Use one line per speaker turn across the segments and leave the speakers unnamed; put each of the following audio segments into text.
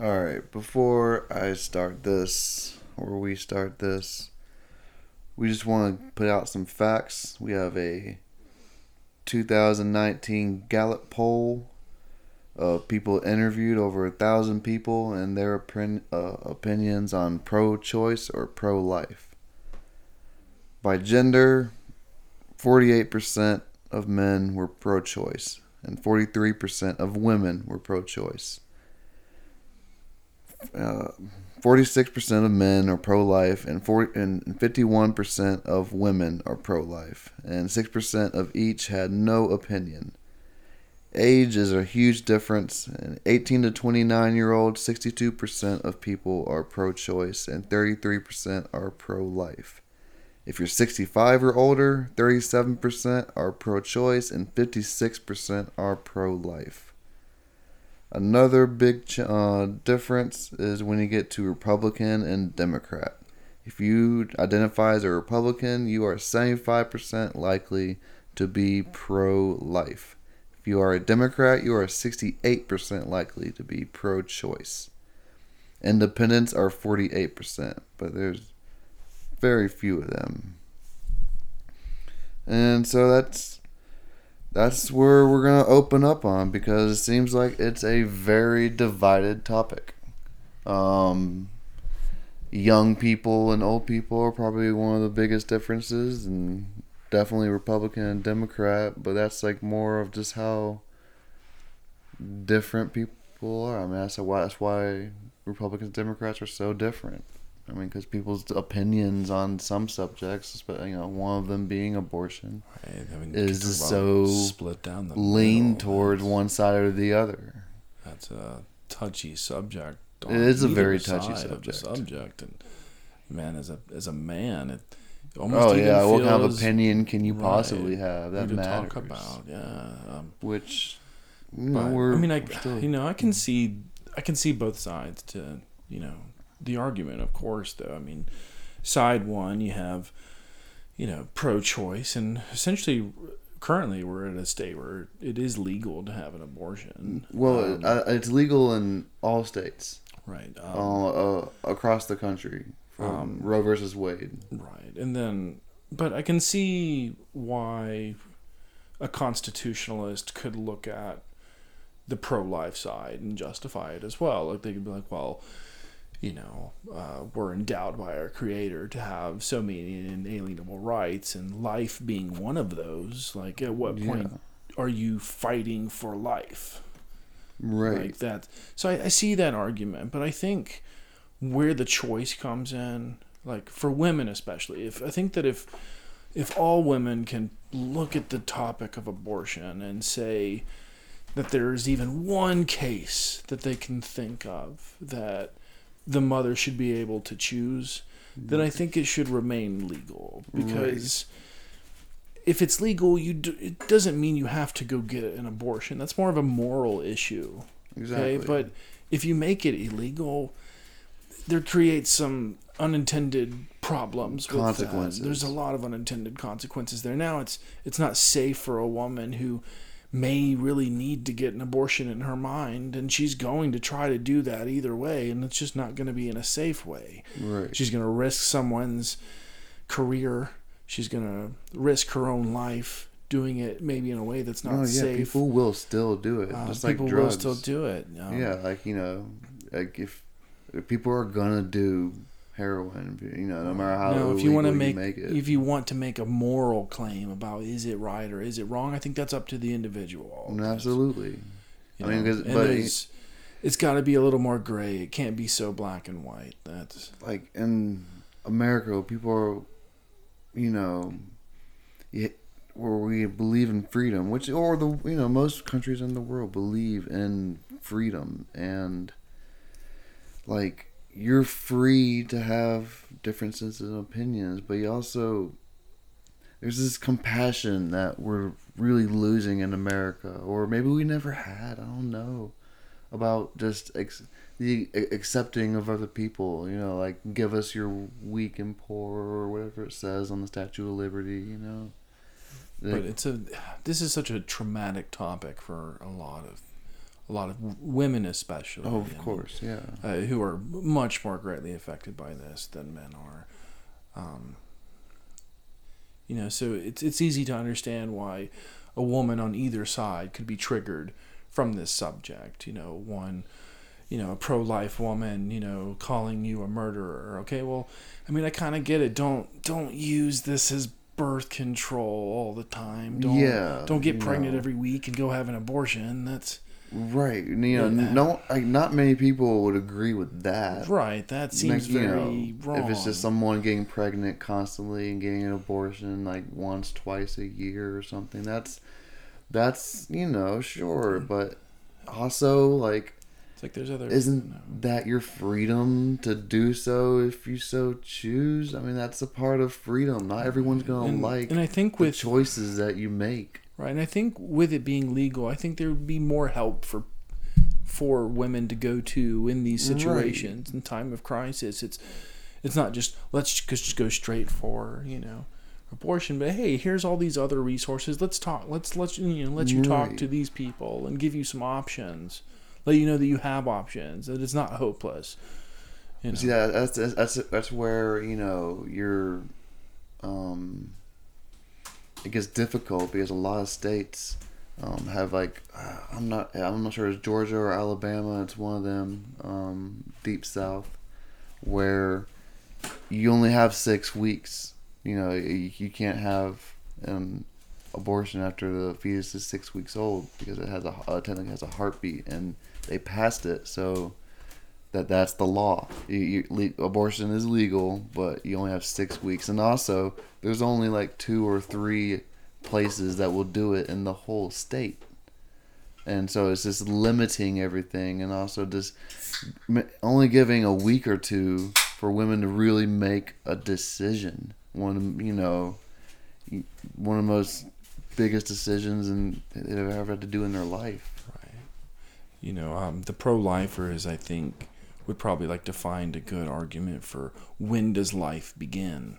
All right, before I start this, or we start this, we just want to put out some facts. We have a 2019 Gallup poll of people interviewed, over a thousand people, and their opin- uh, opinions on pro choice or pro life. By gender, 48% of men were pro choice, and 43% of women were pro choice. Uh, 46% of men are pro life, and, 40, and 51% of women are pro life, and 6% of each had no opinion. Age is a huge difference. 18 to 29 year old, 62% of people are pro choice, and 33% are pro life. If you're 65 or older, 37% are pro choice, and 56% are pro life. Another big ch- uh, difference is when you get to Republican and Democrat. If you identify as a Republican, you are 75% likely to be pro life. If you are a Democrat, you are 68% likely to be pro choice. Independents are 48%, but there's very few of them. And so that's that's where we're going to open up on because it seems like it's a very divided topic. Um, young people and old people are probably one of the biggest differences, and definitely Republican and Democrat, but that's like more of just how different people are. I mean, that's why, that's why Republicans and Democrats are so different. I mean, because people's opinions on some subjects, but you know, one of them being abortion, right. I mean, is so split down the lean middle, towards one side or the other.
That's a touchy subject.
It is a very touchy subject.
subject, and man, as a as a man, it
almost. Oh yeah, what kind of opinion can you possibly right, have that matters? Talk about
yeah, um,
which.
You know, I mean, I still... you know I can see I can see both sides to you know the argument, of course, though. I mean, side one, you have, you know, pro choice, and essentially, currently, we're at a state where it is legal to have an abortion.
Well, um, uh, it's legal in all states.
Right.
Um, uh, uh, across the country from um, Roe versus Wade.
Right. And then, but I can see why a constitutionalist could look at the pro life side and justify it as well. Like they could be like, well, you know, uh, we're endowed by our Creator to have so many inalienable rights, and life being one of those. Like, at what point yeah. are you fighting for life?
Right.
Like that. So I, I see that argument, but I think where the choice comes in, like for women especially, if I think that if if all women can look at the topic of abortion and say that there's even one case that they can think of that the mother should be able to choose, then I think it should remain legal because right. if it's legal, you do, it doesn't mean you have to go get an abortion. That's more of a moral issue. Exactly. Okay, but if you make it illegal, there creates some unintended problems consequences. There's a lot of unintended consequences there. Now it's it's not safe for a woman who may really need to get an abortion in her mind and she's going to try to do that either way and it's just not going to be in a safe way.
Right.
She's going to risk someone's career. She's going to risk her own life doing it maybe in a way that's not oh, yeah, safe.
people will still do it uh, just people like drugs.
will still do it
yeah like you know like if, if people are gonna do heroin. You know, no matter how no, if you want to make, make it.
if you want to make a moral claim about is it right or is it wrong, I think that's up to the individual.
Absolutely.
You I mean, cause, but it's, it's got to be a little more gray. It can't be so black and white. That's
like in America, people are, you know, where we believe in freedom, which or the you know most countries in the world believe in freedom and like you're free to have differences and opinions, but you also there's this compassion that we're really losing in America, or maybe we never had. I don't know about just ex- the accepting of other people. You know, like give us your weak and poor, or whatever it says on the Statue of Liberty. You know.
but it's a this is such a traumatic topic for a lot of a lot of women, especially.
Oh, of
and,
course, yeah.
uh, who are much more greatly affected by this than men are. Um, you know, so it's it's easy to understand why a woman on either side could be triggered from this subject. You know, one, you know, a pro-life woman, you know, calling you a murderer. Okay, well, I mean, I kind of get it. Don't don't use this as birth control all the time. Don't
Yeah,
don't get pregnant
know.
every week and go have an abortion. That's
Right. You know,
Yeah.
no, like not many people would agree with that.
right. That seems
Like, you
very
know,
wrong.
If it's just someone getting pregnant constantly and getting an abortion like once, twice a year or something, that's that's you know sure, hmm. but also like
It's like there's other.
isn't
no.
that your freedom to do so if you so choose? I mean, that's a part of freedom. Not everyone's gonna
and,
like
and I think
the
with
choices that you make.
Right, and I think with it being legal, I think there would be more help for for women to go to in these
Right.
situations in time of crisis. It's it's not just let's just go straight for you know abortion, but hey, here's all these other resources. Let's talk. Let's let's you know let you talk to these people and give you some options. Let you know that you have options. That it's not hopeless. You know.
See that that's that's that's, that's where you know you're, um, it gets difficult because a lot of states um, have like uh, I'm not I'm not sure it's Georgia or Alabama. It's one of them, um, deep south, where you only have six weeks. You know you, can't have an abortion after the fetus is six weeks old because it has a uh, technically has a heartbeat and they passed it so that that's the law. You, you, le- abortion is legal, but you only have six weeks. And also, there's only like two or three places that will do it in the whole state. And so it's just limiting everything, and also just only giving a week or two for women to really make a decision. One, you know, one of the most biggest decisions and they've ever had to do in their life.
Right. You know, um, the pro-lifers, I think, would probably like to find a good argument for when does life begin.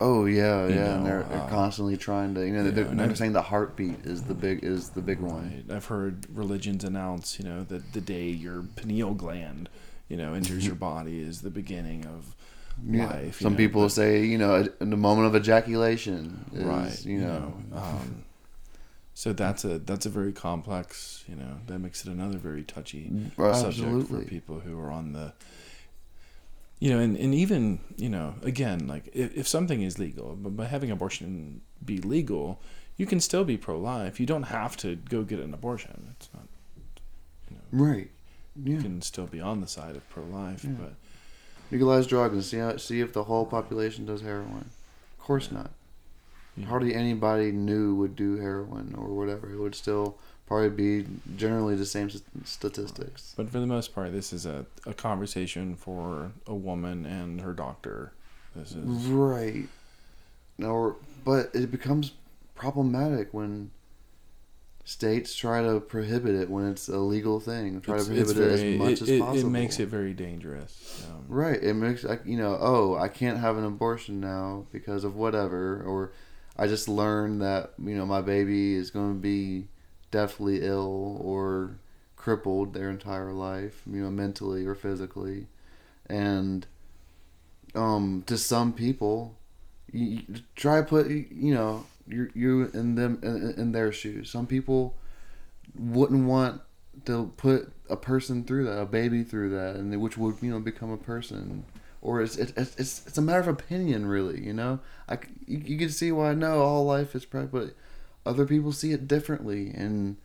Oh yeah,
You
yeah, and they're, they're
uh,
constantly trying to, you know, they're,
know,
they're saying the heartbeat is the big is the big one.
I've heard religions announce, you know, that the day your pineal gland, you know, enters your body is the beginning of
Yeah.
life.
Some
know,
people
but-
say, you know, in the moment of ejaculation, is,
right.
You know,
um, so that's a that's a very complex, you know, that makes it another very touchy
Well,
subject for people who are on the you know and, and even you know again like if, if something is legal but by having abortion be legal you can still be pro-life you don't have to go get an abortion it's not you know
Right.
you can still be on the side of pro-life
Yeah.
but
Legalize drugs and see how, see if the whole population does heroin. Of course not. Hardly anybody new would do heroin or whatever. It would still probably be generally the same statistics.
but for the most part this is a, a conversation for a woman and her doctor this is
Right. Or, but it becomes problematic when states try to prohibit it when it's a legal thing. Try
it's,
to prohibit it as much
it,
as
it,
possible.
it makes it very dangerous um,
Right. It makes like you know, oh, I can't have an abortion now because of whatever, or I just learned that you know my baby is going to be deathly ill or crippled their entire life, you know, mentally or physically, and um, to some people, you, try to put you know you you in them in, in their shoes. Some people wouldn't want to put a person through that, a baby through that, and which would you know become a person. Or it's it's it's, it's a matter of opinion, really. You know, I you, you can see why I know all life is private, but other people see it differently, and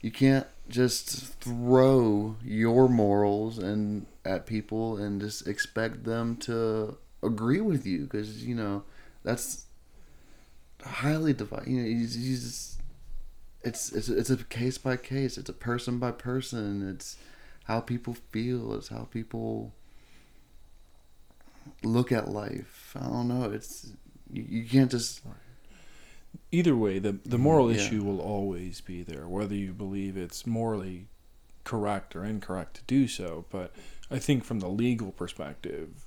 you can't just throw your morals and at people and just expect them to agree with you because you know that's highly divided. You know, you, you just it's it's it's a case by case. It's a person by person. It's how people feel. It's how people look at life. I don't know. It's you, you can't just
either way, the the moral
Yeah.
issue will always be there, whether you believe it's morally correct or incorrect to do so. But I think from the legal perspective,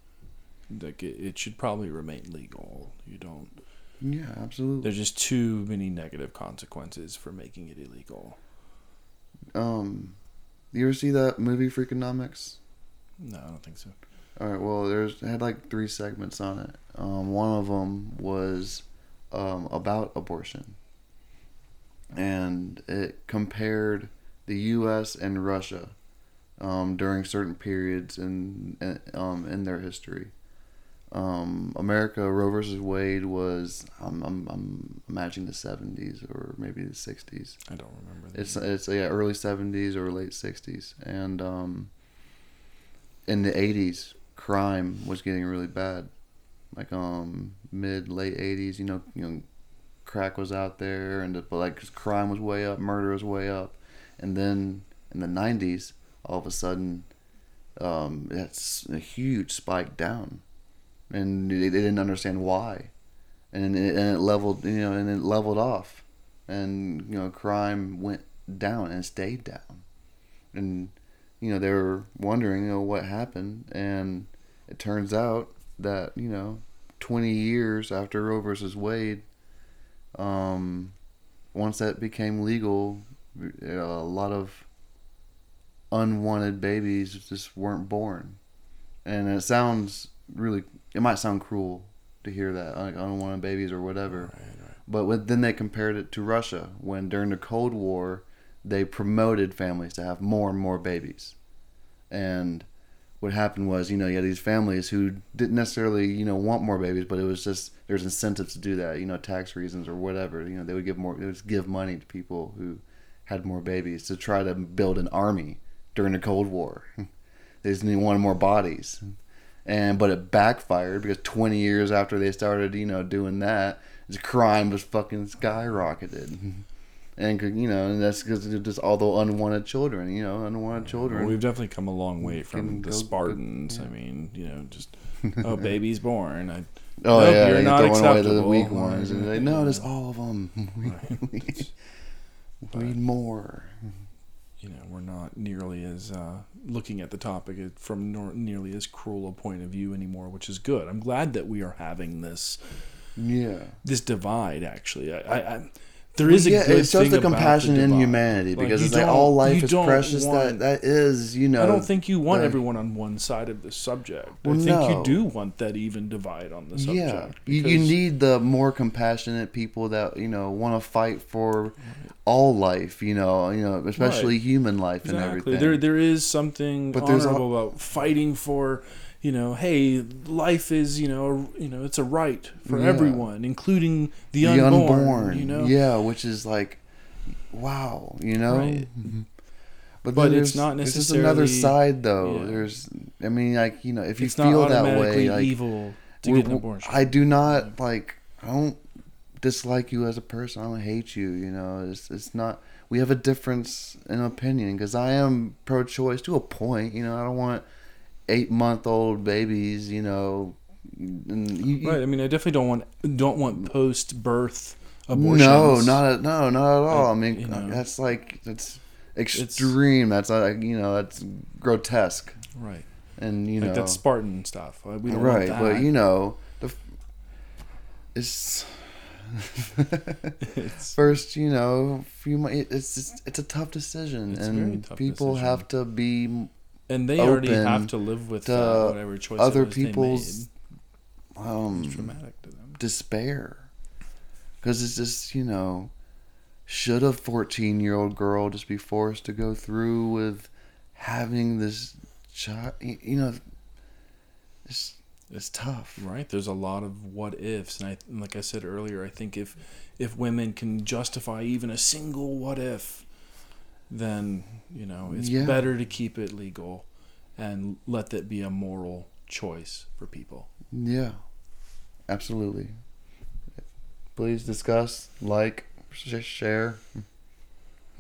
like it, it should probably remain legal. You don't.
yeah, absolutely.
There's just too many negative consequences for making it illegal.
Um, You ever see that movie Freakonomics?
No, I don't think so.
All right. Well, there's it had like three segments on it. Um, one of them was um, about abortion, and it compared the U.S. and Russia um, during certain periods in in, um, in their history. Um, America Roe versus Wade was I'm, I'm, I'm imagining the 70s or maybe the 60s.
I don't remember. That.
It's it's yeah early 70s or late 60s, and um, in the 80s, crime was getting really bad, like um mid late 80s. You know, you know, crack was out there, and but like crime was way up, murder was way up, and then in the 90s, all of a sudden, um, it's a huge spike down, and they, they didn't understand why, and it, and it leveled you know and it leveled off, and you know crime went down and stayed down, and you know they were wondering you know what happened, and it turns out that you know 20 years after Roe versus Wade, um, once that became legal, a lot of unwanted babies just weren't born. And it sounds really, it might sound cruel to hear that, like unwanted babies or whatever.
Right, right.
But then they compared it to Russia, when during the Cold War, they promoted families to have more and more babies. And what happened was, you know, you had these families who didn't necessarily, you know, want more babies, but it was just there's incentives to do that, you know, tax reasons or whatever. You know, they would give more, they would give money to people who had more babies to try to build an army during the Cold War. they just wanted more bodies, and but it backfired because 20 years after they started, you know, doing that, the crime was fucking skyrocketed. And you know, and that's because just all the unwanted children, you know, unwanted children.
Well, we've definitely come a long way from the Spartans. I mean, you know, just oh, baby's born. I,
Oh
Nope,
yeah,
you're not
throwing away the weak ones, and they no, there's all of them. We,
Right.
we need more.
you know, we're not nearly as uh, looking at the topic from nor- nearly as cruel a point of view anymore, which is good. I'm glad that we are having this
Yeah,
this divide. Actually, I, I, I there is a
yeah.
good
It shows
thing
the compassion
the
in humanity because
you
it's like all life is precious.
want-
that that is, you know.
I don't think you want
the-
everyone on one side of the subject.
Well,
I think you do want that even divide on the subject.
Yeah, you, you need the more compassionate people that you know want to fight for all life. You know, you know, especially human life and everything.
There, there is something
But there's
honorable about fighting for, you know, hey, life is, you know, you know, it's a right for
Yeah.
everyone, including the,
the
unborn,
unborn,
You know,
yeah, which is like, wow, you know.
Right. Mm-hmm.
But,
But
then
it's
there's-
not
There's just another side, though.
Yeah.
There's, I mean, like you know, if you
it's not
feel that way, like
evil to
we're-
get an abortion.
I do not like. I don't dislike you as a person. I don't hate you. You know, it's it's not. We have a difference in opinion because I am pro-choice to a point. You know, I don't want eight-month-old babies. You know, you, you-
right. I mean, I definitely don't want don't want post birth abortions.
No, not at, no, not at all. I,
I-
mean,
you know.
that's like that's extreme. that's uh, like you know that's grotesque,
right.
and you
like
know
that's Spartan stuff. We don't
right. But you know, the it's
It's-
first. You know, few it's just, it's a tough decision,
It's
and
tough
people
decision.
have to be
and they already have to live with uh, whatever choice
other
they
people's
made.
um
traumatic to them.
despair because it's just you know should a 14 year old girl just be forced to go through with having this child you know it's it's tough
Right. There's a lot of what ifs, and I and like I said earlier, I think if if women can justify even a single what if, then you know it's
Yeah.
better to keep it legal, and let that be a moral choice for people.
yeah absolutely please discuss like sh- share